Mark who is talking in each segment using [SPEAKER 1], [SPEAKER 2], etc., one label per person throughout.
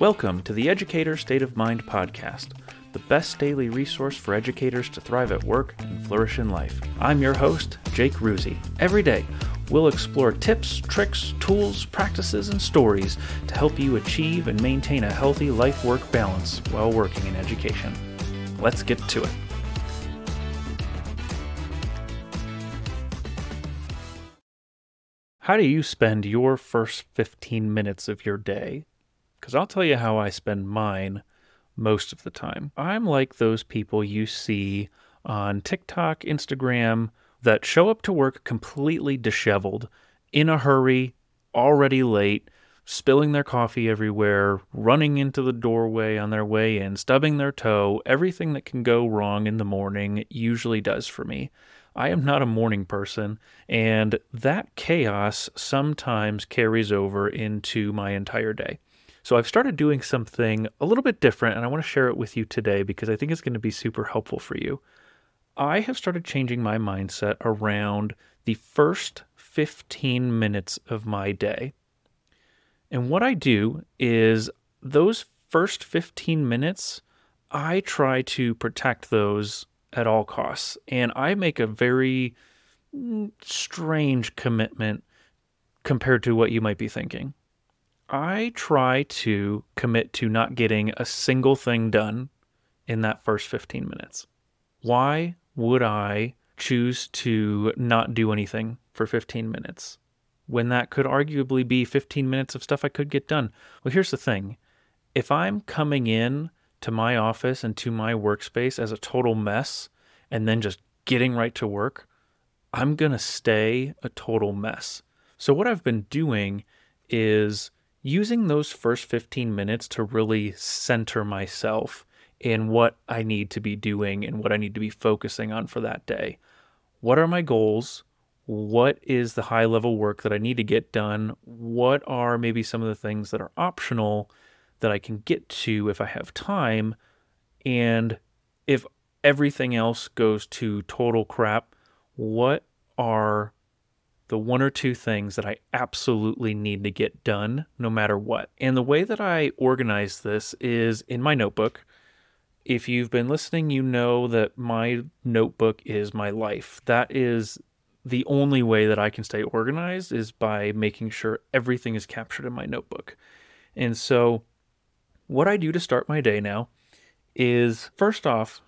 [SPEAKER 1] Welcome to the Educator State of Mind podcast, the best daily resource for educators to thrive at work and flourish in life. I'm your host, Jake Ruzi. Every day, we'll explore tips, tricks, tools, practices, and stories to help you achieve and maintain a healthy life work balance while working in education. Let's get to it. How do you spend your first 15 minutes of your day? Because I'll tell you how I spend mine most of the time. I'm like those people you see on TikTok, Instagram that show up to work completely disheveled, in a hurry, already late, spilling their coffee everywhere, running into the doorway on their way in, stubbing their toe. Everything that can go wrong in the morning usually does for me. I am not a morning person, and that chaos sometimes carries over into my entire day. So I've started doing something a little bit different, and I want to share it with you today because I think it's going to be super helpful for you. I have started changing my mindset around the first 15 minutes of my day. And what I do is those first 15 minutes, I try to protect those at all costs. And I make a very mm, strange commitment compared to what you might be thinking. I try to commit to not getting a single thing done in that first 15 minutes. Why would I choose to not do anything for 15 minutes when that could arguably be 15 minutes of stuff I could get done? Well, here's the thing if I'm coming in to my office and to my workspace as a total mess and then just getting right to work, I'm going to stay a total mess. So, what I've been doing is using those first 15 minutes to really center myself in what I need to be doing and what I need to be focusing on for that day. What are my goals? What is the high level work that I need to get done? What are maybe some of the things that are optional that I can get to if I have time? And if everything else goes to total crap, what are the one or two things that I absolutely need to get done no matter what. And the way that I organize this is in my notebook. If you've been listening, you know that my notebook is my life. That is the only way that I can stay organized is by making sure everything is captured in my notebook. And so, what I do to start my day now is first off,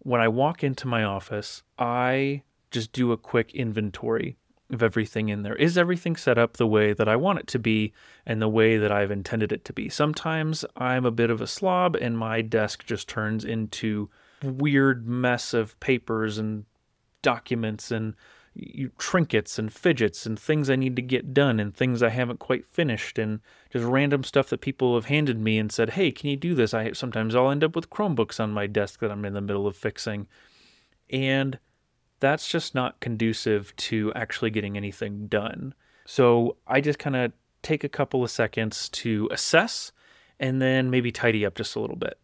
[SPEAKER 1] when I walk into my office, I just do a quick inventory of everything in there. Is everything set up the way that I want it to be and the way that I've intended it to be? Sometimes I'm a bit of a slob and my desk just turns into weird mess of papers and documents and trinkets and fidgets and things I need to get done and things I haven't quite finished and just random stuff that people have handed me and said, "Hey, can you do this?" I sometimes I'll end up with Chromebooks on my desk that I'm in the middle of fixing. And that's just not conducive to actually getting anything done. So I just kind of take a couple of seconds to assess and then maybe tidy up just a little bit.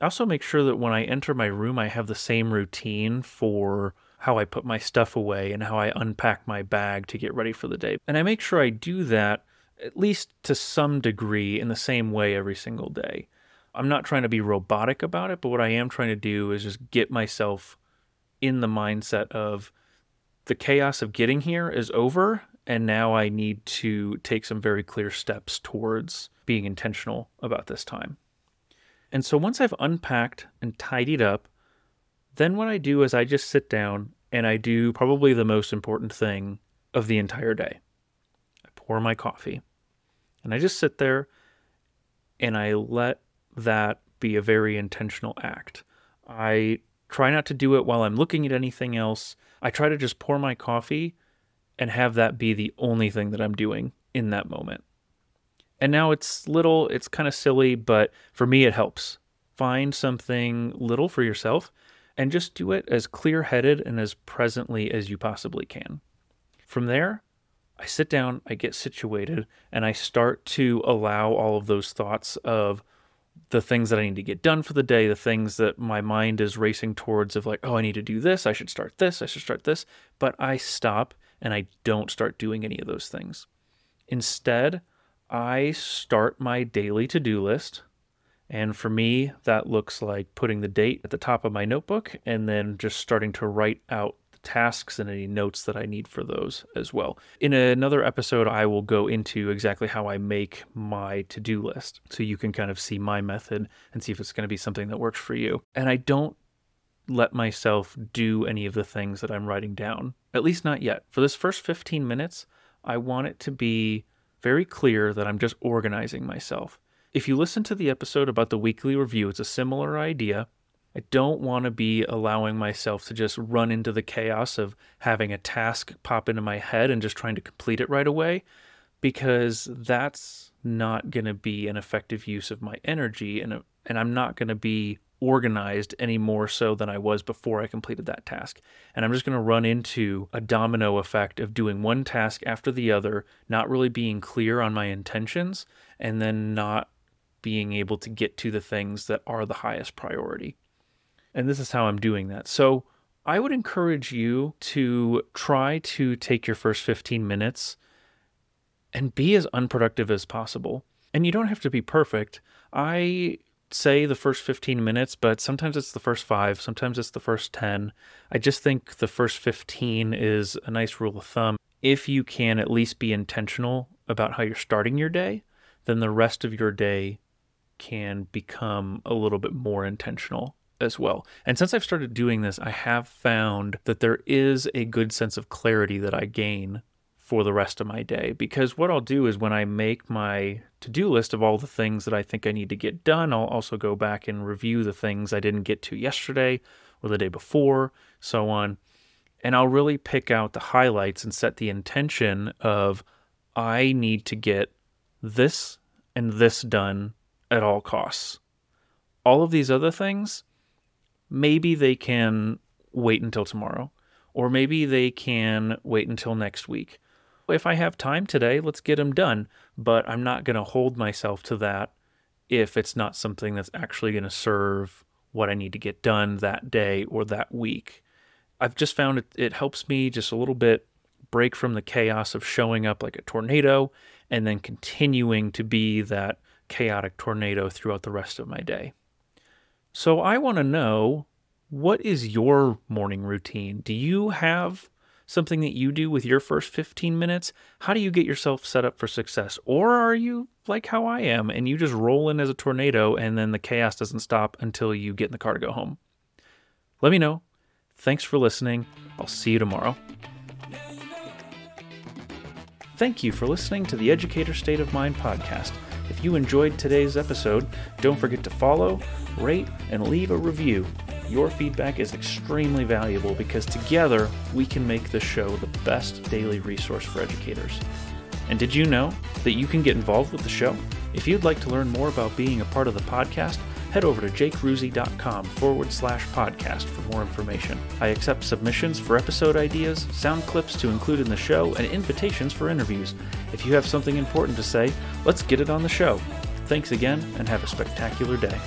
[SPEAKER 1] I also make sure that when I enter my room, I have the same routine for how I put my stuff away and how I unpack my bag to get ready for the day. And I make sure I do that at least to some degree in the same way every single day. I'm not trying to be robotic about it, but what I am trying to do is just get myself in the mindset of the chaos of getting here is over and now I need to take some very clear steps towards being intentional about this time. And so once I've unpacked and tidied up, then what I do is I just sit down and I do probably the most important thing of the entire day. I pour my coffee and I just sit there and I let that be a very intentional act. I try not to do it while I'm looking at anything else. I try to just pour my coffee and have that be the only thing that I'm doing in that moment. And now it's little, it's kind of silly, but for me, it helps. Find something little for yourself and just do it as clear headed and as presently as you possibly can. From there, I sit down, I get situated, and I start to allow all of those thoughts of the things that I need to get done for the day, the things that my mind is racing towards of like, oh, I need to do this, I should start this, I should start this. But I stop and I don't start doing any of those things. Instead, I start my daily to do list. And for me, that looks like putting the date at the top of my notebook and then just starting to write out tasks and any notes that I need for those as well. In another episode, I will go into exactly how I make my to do list so you can kind of see my method and see if it's going to be something that works for you. And I don't let myself do any of the things that I'm writing down, at least not yet. For this first 15 minutes, I want it to be very clear that I'm just organizing myself. If you listen to the episode about the weekly review, it's a similar idea. I don't want to be allowing myself to just run into the chaos of having a task pop into my head and just trying to complete it right away because that's not going to be an effective use of my energy and and I'm not going to be organized any more so than I was before I completed that task. And I'm just going to run into a domino effect of doing one task after the other, not really being clear on my intentions, and then not being able to get to the things that are the highest priority. And this is how I'm doing that. So I would encourage you to try to take your first 15 minutes and be as unproductive as possible. And you don't have to be perfect. I say the first 15 minutes, but sometimes it's the first five, sometimes it's the first 10. I just think the first 15 is a nice rule of thumb. If you can at least be intentional about how you're starting your day, then the rest of your day can become a little bit more intentional as well. And since I've started doing this, I have found that there is a good sense of clarity that I gain for the rest of my day. Because what I'll do is when I make my to do list of all the things that I think I need to get done, I'll also go back and review the things I didn't get to yesterday or the day before, so on. And I'll really pick out the highlights and set the intention of I need to get this and this done at all costs. All of these other things, maybe they can wait until tomorrow, or maybe they can wait until next week if I have time today, let's get them done. But I'm not going to hold myself to that if it's not something that's actually going to serve what I need to get done that day or that week. I've just found it, it helps me just a little bit break from the chaos of showing up like a tornado and then continuing to be that chaotic tornado throughout the rest of my day. So I want to know what is your morning routine? Do you have something that you do with your first 15 minutes? How do you get yourself set up for success? Or are you like how I am and you just roll in as a tornado and then the chaos doesn't stop until you get in the car to go home? Let me know. Thanks for listening. I'll see you tomorrow. Thank you for listening to the Educator State of Mind podcast. If you enjoyed today's episode, don't forget to follow, rate, and leave a review. Your feedback is extremely valuable because together we can make the show the best daily resource for educators. And did you know that you can get involved with the show? If you'd like to learn more about being a part of the podcast, head over to jakeruzi.com forward slash podcast for more information. I accept submissions for episode ideas, sound clips to include in the show, and invitations for interviews. If you have something important to say, let's get it on the show. Thanks again, and have a spectacular day.